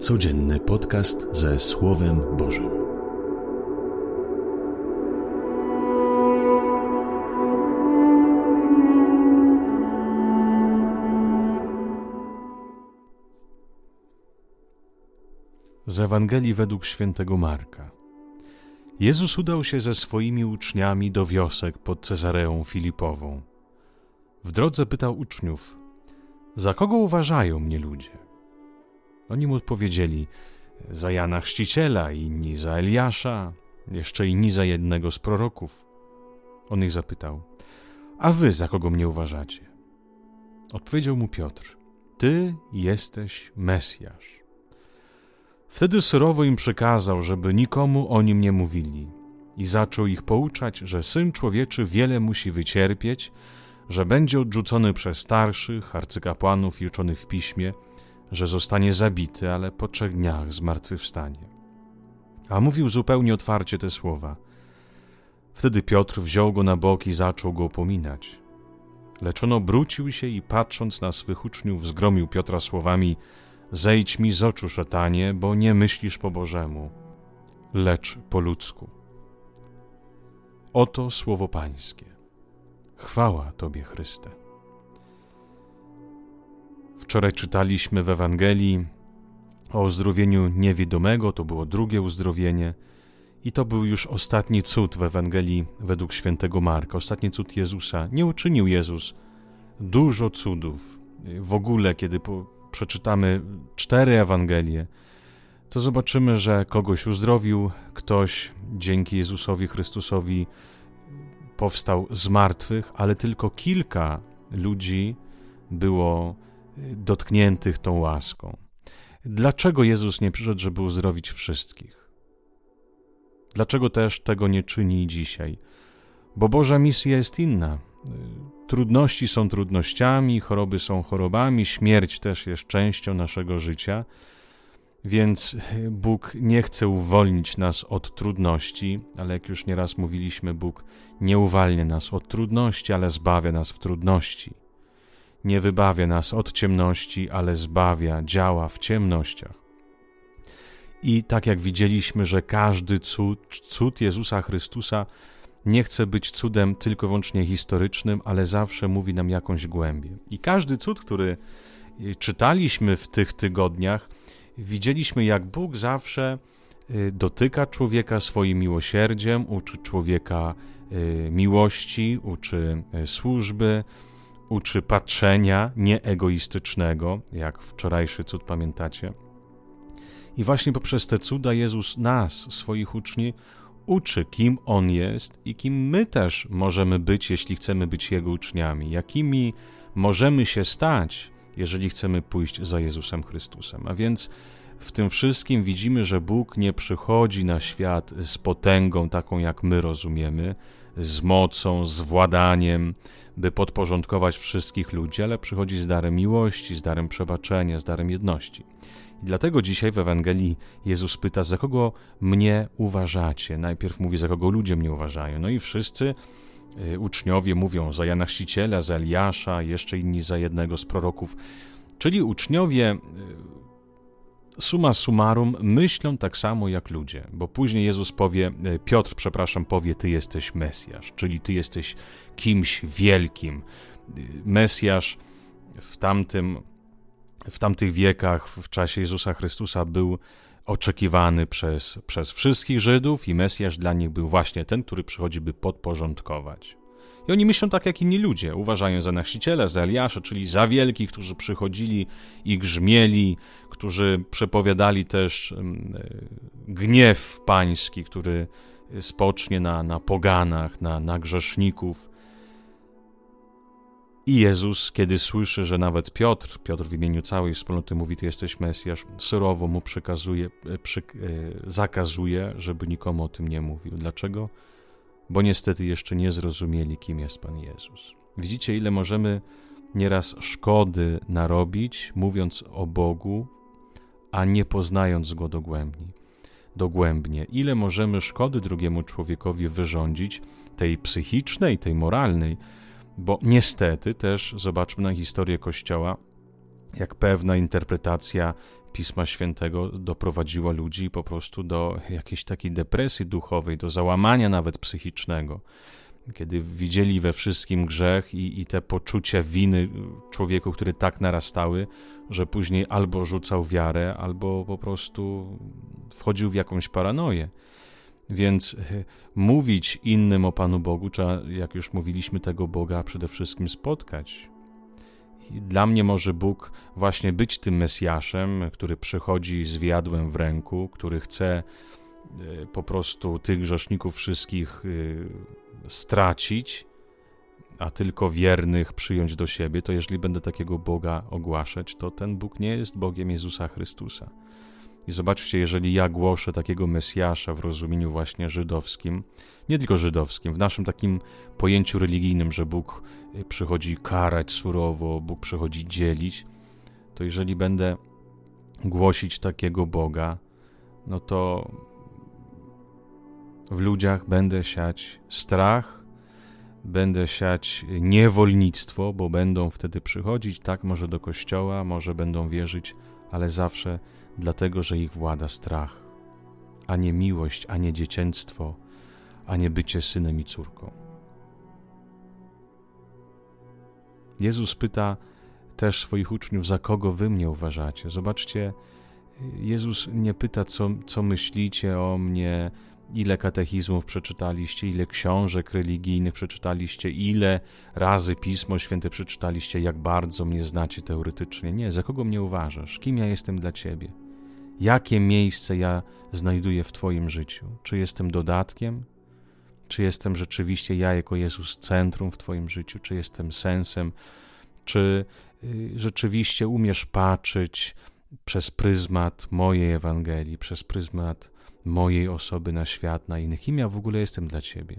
Codzienny podcast ze Słowem Bożym. Z Ewangelii według świętego Marka. Jezus udał się ze swoimi uczniami do wiosek pod Cezareą Filipową. W drodze pytał uczniów: Za kogo uważają mnie ludzie? Oni mu odpowiedzieli: Za Jana Chrzciciela, inni za Eliasza, jeszcze inni za jednego z proroków. On ich zapytał: A wy za kogo mnie uważacie? Odpowiedział mu Piotr: Ty jesteś Mesjasz. Wtedy surowo im przekazał, żeby nikomu o nim nie mówili, i zaczął ich pouczać, że syn człowieczy wiele musi wycierpieć, że będzie odrzucony przez starszych, arcykapłanów i uczonych w piśmie, że zostanie zabity, ale po trzech dniach zmartwychwstanie. A mówił zupełnie otwarcie te słowa. Wtedy Piotr wziął go na bok i zaczął go upominać. Lecz on obrócił się i patrząc na swych uczniów, zgromił Piotra słowami: Zejdź mi z oczu, szatanie, bo nie myślisz po Bożemu, lecz po ludzku. Oto słowo Pańskie. Chwała Tobie, Chryste. Wczoraj czytaliśmy w Ewangelii o uzdrowieniu niewidomego, to było drugie uzdrowienie, i to był już ostatni cud w Ewangelii według świętego Marka, ostatni cud Jezusa. Nie uczynił Jezus dużo cudów. W ogóle, kiedy po, przeczytamy cztery Ewangelie, to zobaczymy, że kogoś uzdrowił, ktoś dzięki Jezusowi Chrystusowi powstał z martwych, ale tylko kilka ludzi było dotkniętych tą łaską. Dlaczego Jezus nie przyszedł, żeby uzdrowić wszystkich? Dlaczego też tego nie czyni dzisiaj? Bo Boża misja jest inna. Trudności są trudnościami, choroby są chorobami, śmierć też jest częścią naszego życia. Więc Bóg nie chce uwolnić nas od trudności, ale jak już nieraz mówiliśmy, Bóg nie uwalnia nas od trudności, ale zbawia nas w trudności nie wybawia nas od ciemności, ale zbawia, działa w ciemnościach. I tak jak widzieliśmy, że każdy cud, cud Jezusa Chrystusa nie chce być cudem tylko wyłącznie historycznym, ale zawsze mówi nam jakąś głębię. I każdy cud, który y, czytaliśmy w tych tygodniach, widzieliśmy, jak Bóg zawsze y, dotyka człowieka swoim miłosierdziem, uczy człowieka y, miłości, uczy służby, uczy patrzenia nieegoistycznego, jak wczorajszy cud pamiętacie. I właśnie poprzez te cuda Jezus nas, swoich uczniów, uczy, kim On jest i kim my też możemy być, jeśli chcemy być Jego uczniami, jakimi możemy się stać, jeżeli chcemy pójść za Jezusem Chrystusem. A więc w tym wszystkim widzimy, że Bóg nie przychodzi na świat z potęgą taką, jak my rozumiemy, z mocą, z władaniem, by podporządkować wszystkich ludzi, ale przychodzi z darem miłości, z darem przebaczenia, z darem jedności. I dlatego dzisiaj w Ewangelii Jezus pyta, za kogo mnie uważacie? Najpierw mówi, za kogo ludzie mnie uważają. No i wszyscy y, uczniowie mówią za Jana Chrzciciela, za Eliasza, jeszcze inni za jednego z proroków. Czyli uczniowie y, summa summarum myślą tak samo jak ludzie, bo później Jezus powie, e, Piotr, przepraszam, powie, ty jesteś Mesjasz, czyli ty jesteś kimś wielkim. E, Mesjasz w tamtym, w tamtych wiekach, w czasie Jezusa Chrystusa był oczekiwany przez, przez wszystkich Żydów i Mesjasz dla nich był właśnie ten, który przychodzi, by podporządkować. I oni myślą tak jak inni ludzie, uważają za nasiciela, za Eliasza, czyli za wielkich, którzy przychodzili i grzmieli, którzy przepowiadali też e, gniew pański, który spocznie na, na poganach, na, na grzeszników. I Jezus, kiedy słyszy, że nawet Piotr, Piotr w imieniu całej wspólnoty mówi, ty jesteś Mesjasz, surowo mu przekazuje, e, przy, e, zakazuje, żeby nikomu o tym nie mówił. Dlaczego? Bo niestety jeszcze nie zrozumieli, kim jest Pan Jezus. Widzicie, ile możemy nieraz szkody narobić, mówiąc o Bogu, a nie poznając Go dogłębnie. dogłębnie. Ile możemy szkody drugiemu człowiekowi wyrządzić, tej psychicznej, tej moralnej, bo niestety też, zobaczmy na historię Kościoła, jak pewna interpretacja Pisma Świętego doprowadziła ludzi po prostu do jakiejś takiej depresji duchowej, do załamania nawet psychicznego. Kiedy widzieli we wszystkim grzech i, i te poczucia winy człowieku, które tak narastały, że później albo rzucał wiarę, albo po prostu wchodził w jakąś paranoję. Więc e, mówić innym o Panu Bogu, trzeba, jak już mówiliśmy, tego Boga przede wszystkim spotkać. Dla mnie może Bóg właśnie być tym Mesjaszem, który przychodzi z wiadłem w ręku, który chce e, po prostu tych grzeszników wszystkich e, stracić, a tylko wiernych przyjąć do siebie, to jeżeli będę takiego Boga ogłaszać, to ten Bóg nie jest Bogiem Jezusa Chrystusa. I zobaczcie, jeżeli ja głoszę takiego Mesjasza w rozumieniu właśnie żydowskim, nie tylko żydowskim, w naszym takim pojęciu religijnym, że Bóg y, przychodzi karać surowo, Bóg przychodzi dzielić, to jeżeli będę głosić takiego Boga, no to w ludziach będę siać strach, będę siać niewolnictwo, bo będą wtedy przychodzić, tak, może do kościoła, może będą wierzyć, ale zawsze dlatego że ich włada strach, a nie miłość, a nie dziecięctwo, a nie bycie synem i córką. Jezus pyta też swoich uczniów, za kogo wy mnie uważacie. Zobaczcie, Jezus nie pyta, co, co myślicie o mnie, ile katechizmów przeczytaliście, ile książek religijnych przeczytaliście, ile razy Pismo Święte przeczytaliście, jak bardzo mnie znacie teoretycznie. Nie, za kogo mnie uważasz? Kim ja jestem dla ciebie? Jakie miejsce ja znajduję w Twoim życiu? Czy jestem dodatkiem? Czy jestem rzeczywiście ja jako Jezus centrum w Twoim życiu? Czy jestem sensem? Czy y, rzeczywiście umiesz patrzeć przez pryzmat mojej Ewangelii, przez pryzmat mojej osoby na świat, na innych? Kim ja w ogóle jestem dla Ciebie?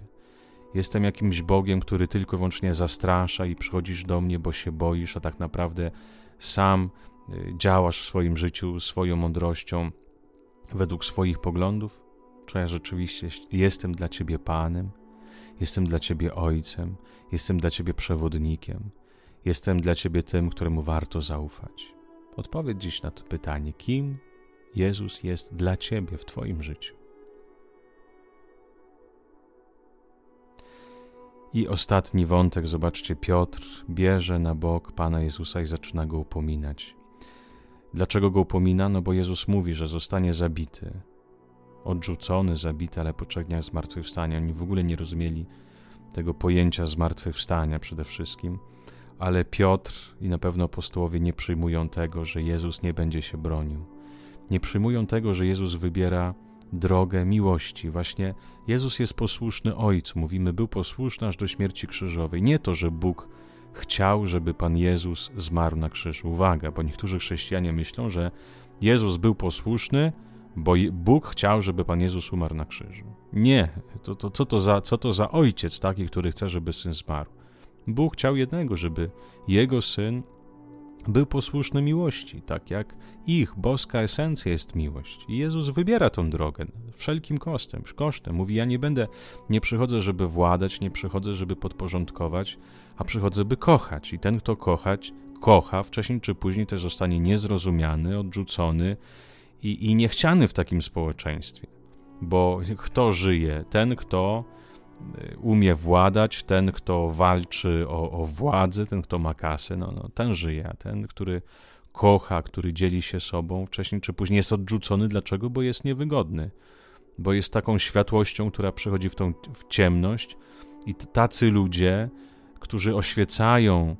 Jestem jakimś Bogiem, który tylko i wyłącznie zastrasza i przychodzisz do mnie, bo się boisz, a tak naprawdę sam Y, działasz w swoim życiu swoją mądrością według swoich poglądów? Czy ja rzeczywiście jestem dla Ciebie Panem? Jestem dla Ciebie Ojcem? Jestem dla Ciebie przewodnikiem? Jestem dla Ciebie tym, któremu warto zaufać? Odpowiedz dziś na to pytanie: kim Jezus jest dla Ciebie w Twoim życiu? I ostatni wątek, zobaczcie, Piotr bierze na bok Pana Jezusa i zaczyna go upominać. Dlaczego go upomina? No bo Jezus mówi, że zostanie zabity, odrzucony, zabity, ale po trzech dniach zmartwychwstania. Oni w ogóle nie rozumieli tego pojęcia zmartwychwstania przede wszystkim, ale Piotr i na pewno apostołowie nie przyjmują tego, że Jezus nie będzie się bronił. Nie przyjmują tego, że Jezus wybiera drogę miłości. Właśnie Jezus jest posłuszny Ojcu. Mówimy, był posłuszny aż do śmierci krzyżowej. Nie to, że Bóg chciał, żeby Pan Jezus zmarł na krzyżu. Uwaga, bo niektórzy chrześcijanie myślą, że Jezus był posłuszny, bo Bóg chciał, żeby Pan Jezus umarł na krzyżu. Nie, to, to, co, to za, co to za ojciec taki, który chce, żeby syn zmarł? Bóg chciał jednego, żeby jego syn był posłuszny miłości, tak jak ich boska esencja jest miłość. I Jezus wybiera tą drogę wszelkim kosztem, kosztem. Mówi: Ja nie będę, nie przychodzę, żeby władać, nie przychodzę, żeby podporządkować, a przychodzę, by kochać. I ten, kto kochać, kocha, wcześniej czy później też zostanie niezrozumiany, odrzucony i, i niechciany w takim społeczeństwie. Bo kto żyje? Ten, kto umie władać, ten, kto walczy o, o władzę, ten, kto ma kasę, no, no, ten żyje, a ten, który kocha, który dzieli się sobą, wcześniej czy później jest odrzucony. Dlaczego? Bo jest niewygodny, bo jest taką światłością, która przychodzi w tą w ciemność i tacy ludzie którzy oświecają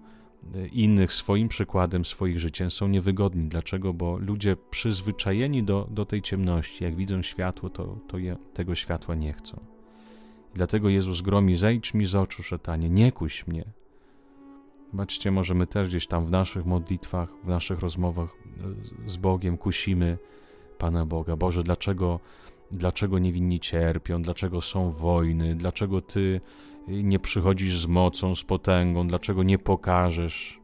e, innych swoim przykładem, swoich życiem, są niewygodni. Dlaczego? Bo ludzie przyzwyczajeni do, do tej ciemności, jak widzą światło, to, to je, tego światła nie chcą. I dlatego Jezus gromi, zejdź mi z oczu, szatanie, nie kuś mnie. Zobaczcie, może my też gdzieś tam w naszych modlitwach, w naszych rozmowach e, z Bogiem kusimy Pana Boga. Boże, dlaczego, dlaczego niewinni cierpią, dlaczego są wojny, dlaczego Ty nie przychodzisz z mocą, z potęgą, dlaczego nie pokażesz,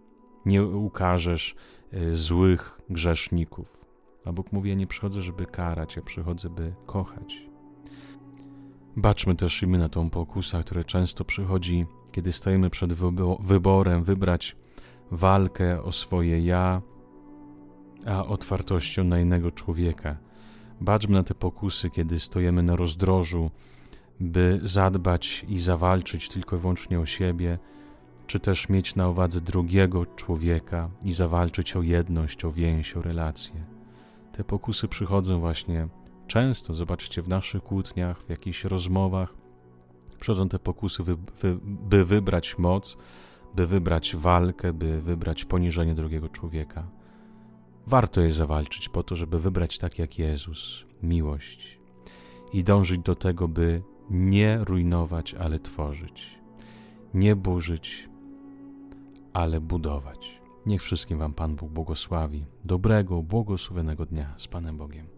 nie ukażesz e, złych grzeszników. A Bóg mówi: Ja nie przychodzę, żeby karać, ja przychodzę, by kochać. Baczmy też i my na tą pokusę, która często przychodzi, kiedy stajemy przed wyborem wybrać walkę o swoje ja, a otwartością na innego człowieka. Baczmy na te pokusy, kiedy stojemy na rozdrożu, by zadbać i zawalczyć tylko i wyłącznie o siebie, czy też mieć na uwadze drugiego człowieka i zawalczyć o jedność, o więź, o relacje. Te pokusy przychodzą właśnie często, zobaczcie, w naszych kłótniach, w jakichś rozmowach. Przychodzą te pokusy, by, by, wybrać moc, by wybrać walkę, by wybrać poniżenie drugiego człowieka. Warto jest zawalczyć po to, żeby wybrać tak jak Jezus miłość i dążyć do tego, by nie rujnować, ale tworzyć, nie burzyć, ale budować. Niech wszystkim Wam Pan Bóg błogosławi. Dobrego, błogosławionego dnia z Panem Bogiem.